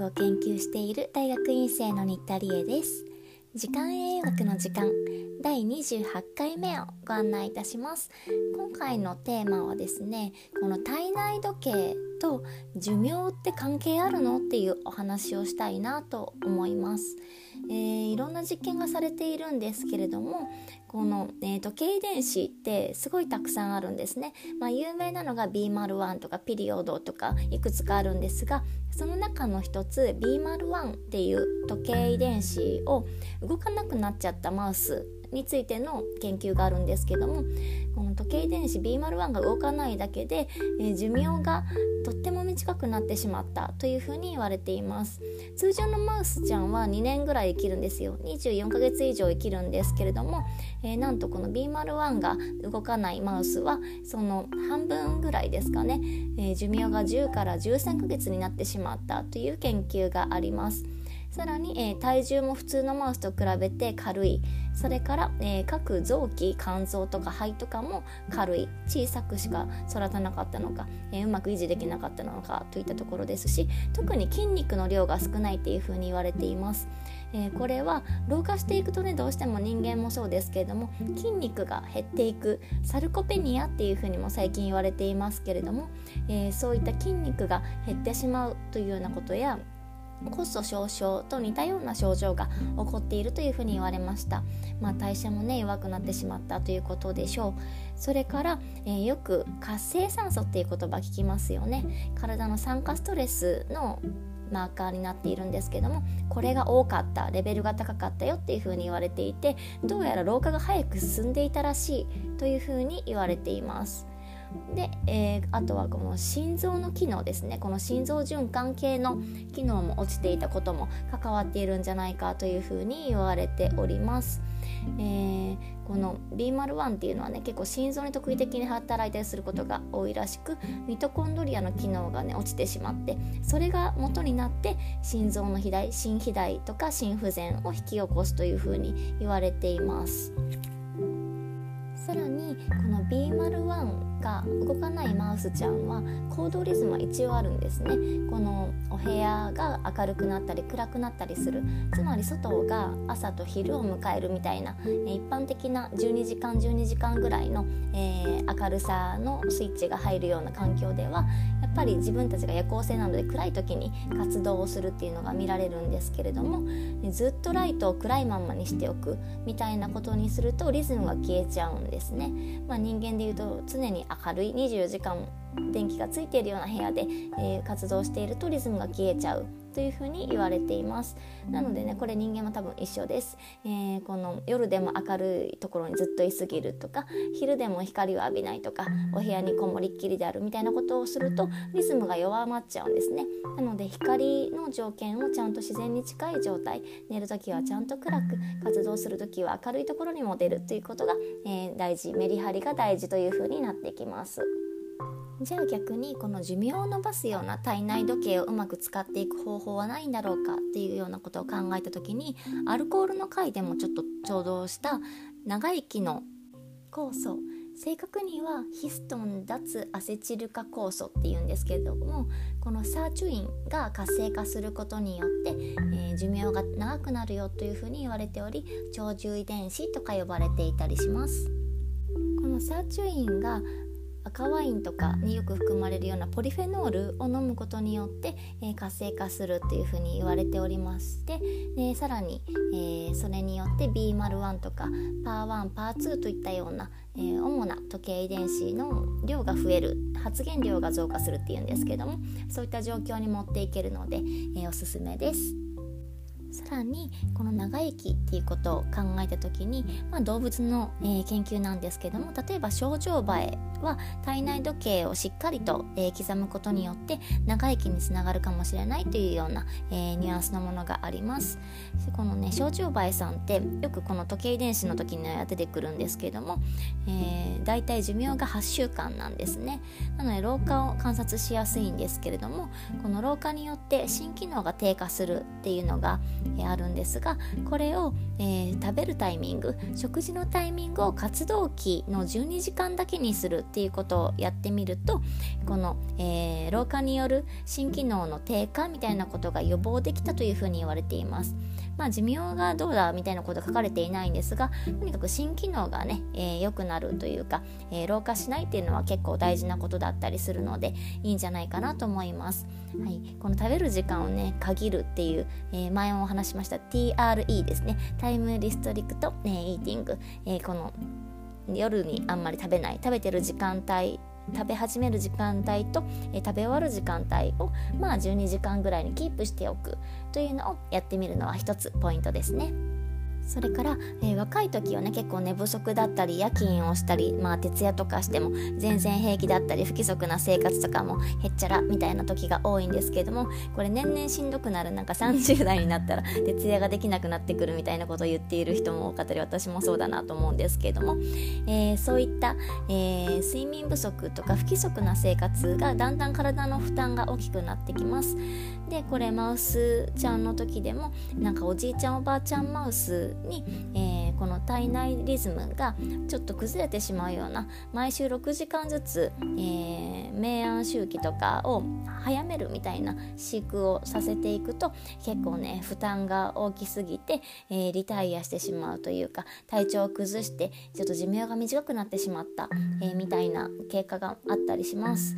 学を研究している大学院生の新田理恵です。時間栄養学の時間第28回目をご案内いたします。今回のテーマはですねこの体内時計と寿命って関係あるの？っていうお話をしたいなと思います。えー、いろんな実験がされているんですけれどもこの、えー、時計遺伝子ってすごいたくさんあるんですね、まあ、有名なのが B01 とかピリオドとかいくつかあるんですがその中の一つ B01 っていう時計遺伝子を動かなくなっちゃったマウスについての研究があるんですけどもこの時計遺伝子 B01 が動かないだけで、えー、寿命がとっても短くなってしまったというふうに言われています。通常のマウスちゃんは2年ぐらい生きるんですよ。24ヶ月以上生きるんですけれども、えー、なんとこの B01 が動かないマウスはその半分ぐらいですかね、えー、寿命が10から13ヶ月になってしまったという研究があります。さらに、えー、体重も普通のマウスと比べて軽い。それから、えー、各臓器肝臓とか肺とかも軽い。小さくしか育たなかったのか、えー、うまく維持できなかったのかといったところですし特に筋肉の量が少ないっていうふうに言われています。えー、これは老化していくとねどうしても人間もそうですけれども筋肉が減っていく。サルコペニアっていうふうにも最近言われていますけれども、えー、そういった筋肉が減ってしまうというようなことやコスト少々と似たような症状が起こっているというふうに言われました、まあ、代謝もね弱くなってしまったということでしょう。それから、えー、よく活性酸素っていう言葉聞きますよね。体の酸化ストレスのマーカーになっているんですけどもこれが多かったレベルが高かったよっていうふうに言われていてどうやら老化が早く進んでいたらしいというふうに言われています。で、えー、あとはこの心臓の機能ですねこの心臓循環系の機能も落ちていたことも関わっているんじゃないかというふうに言われております。えー、この B01 っていうのはね結構心臓に特異的に働いたりすることが多いらしくミトコンドリアの機能がね落ちてしまってそれが元になって心臓の肥大心肥大とか心不全を引き起こすというふうに言われています。さらにこの B01 が動かないマウスちゃんは行動リズムは一応あるんですねこのお部屋が明るくなったり暗くなったりするつまり外が朝と昼を迎えるみたいな一般的な12時間12時間ぐらいの、えー、明るさのスイッチが入るような環境ではやっぱり自分たちが夜行性なので暗い時に活動をするっていうのが見られるんですけれどもずっとライトを暗いまんまにしておくみたいなことにするとリズムが消えちゃうんですね。まあ、人間でいうと常に明るい24時間電気がついているような部屋で、えー、活動しているとリズムが消えちゃう。というふうに言われています。なのでねこれ人間も多分一緒です、えー、この夜でも明るいところにずっといすぎるとか昼でも光を浴びないとかお部屋にこもりっきりであるみたいなことをするとリズムが弱まっちゃうんですね。なので光の条件をちゃんと自然に近い状態寝る時はちゃんと暗く活動する時は明るいところにも出るということが、えー、大事メリハリが大事というふうになってきます。じゃあ逆にこの寿命を延ばすような体内時計をうまく使っていく方法はないんだろうかっていうようなことを考えた時にアルコールの回でもちょっとちょうどした。長生きの酵素正確にはヒストン脱アセチル化酵素っていうんですけれどもこのサーチュインが活性化することによって、えー、寿命が長くなるよというふうに言われており長寿遺伝子とか呼ばれていたりします。このサーチュインが赤ワインとかによく含まれるようなポリフェノールを飲むことによって、え、活性化するっていうふうに言われておりましてでさらに、えー、それによって B01 とかパー1パー2といったような、えー、主な時計遺伝子の量が増える発現量が増加するっていうんですけどもそういった状況に持っていけるので、えおすすめです。さらにこの長生きっていうことを考えた時に、まあ、動物の、えー、研究なんですけども例えば症状映えは体内時計をしっかりと、えー、刻むことによって長生きにつながるかもしれないというような、えー、ニュアンスのものがあります。このね症状映えさんってよくこの時計遺伝子の時には出てくるんですけども、えー、大体寿命が8週間なんですね。なので老化を観察しやすいんですけれどもこの老化によって心機能が低下するっていうのが、あるんですがこれを、えー、食べるタイミング食事のタイミングを活動期の12時間だけにするっていうことをやってみるとこの、えー、老化による心機能の低下みたいなことが予防できたというふうに言われています。まあ、寿命がどうだみたいなこと書かれていないんですがとにかく心機能がね、えー、良くなるというか、えー、老化しないっていうのは結構大事なことだったりするのでいいんじゃないかなと思います。はい、この食べる時間をね限るっていう、えー、前も話しました。TRE ですね。タイムリストリクト、えー、イーティング、えー、この夜にあんまり食べない。食べてる時間帯食べ始める時間帯と、えー、食べ終わる時間帯をまあ12時間ぐらいにキープしておくというのをやってみるのは一つポイントですね。それから、えー、若い時はね結構寝不足だったり夜勤をしたり、まあ、徹夜とかしても全然平気だったり不規則な生活とかもへっちゃらみたいな時が多いんですけれどもこれ年々しんどくなるなんか30代になったら徹夜ができなくなってくるみたいなことを言っている人も多かったり私もそうだなと思うんですけれども、えー、そういった、えー、睡眠不足とか不規則な生活がだんだん体の負担が大きくなってきます。でこれマウスちゃんの時でもなんかおじいちゃんおばあちゃんマウスに、えー、この体内リズムがちょっと崩れてしまうような毎週6時間ずつ、えー、明暗周期とかを早めるみたいな飼育をさせていくと結構ね負担が大きすぎて、えー、リタイアしてしまうというか体調を崩してちょっと寿命が短くなってしまった、えー、みたいな経過があったりします。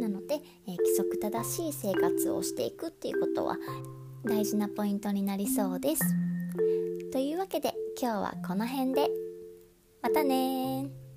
なので、えー、規則正しい生活をしていくっていうことは大事なポイントになりそうです。というわけで今日はこの辺で。またね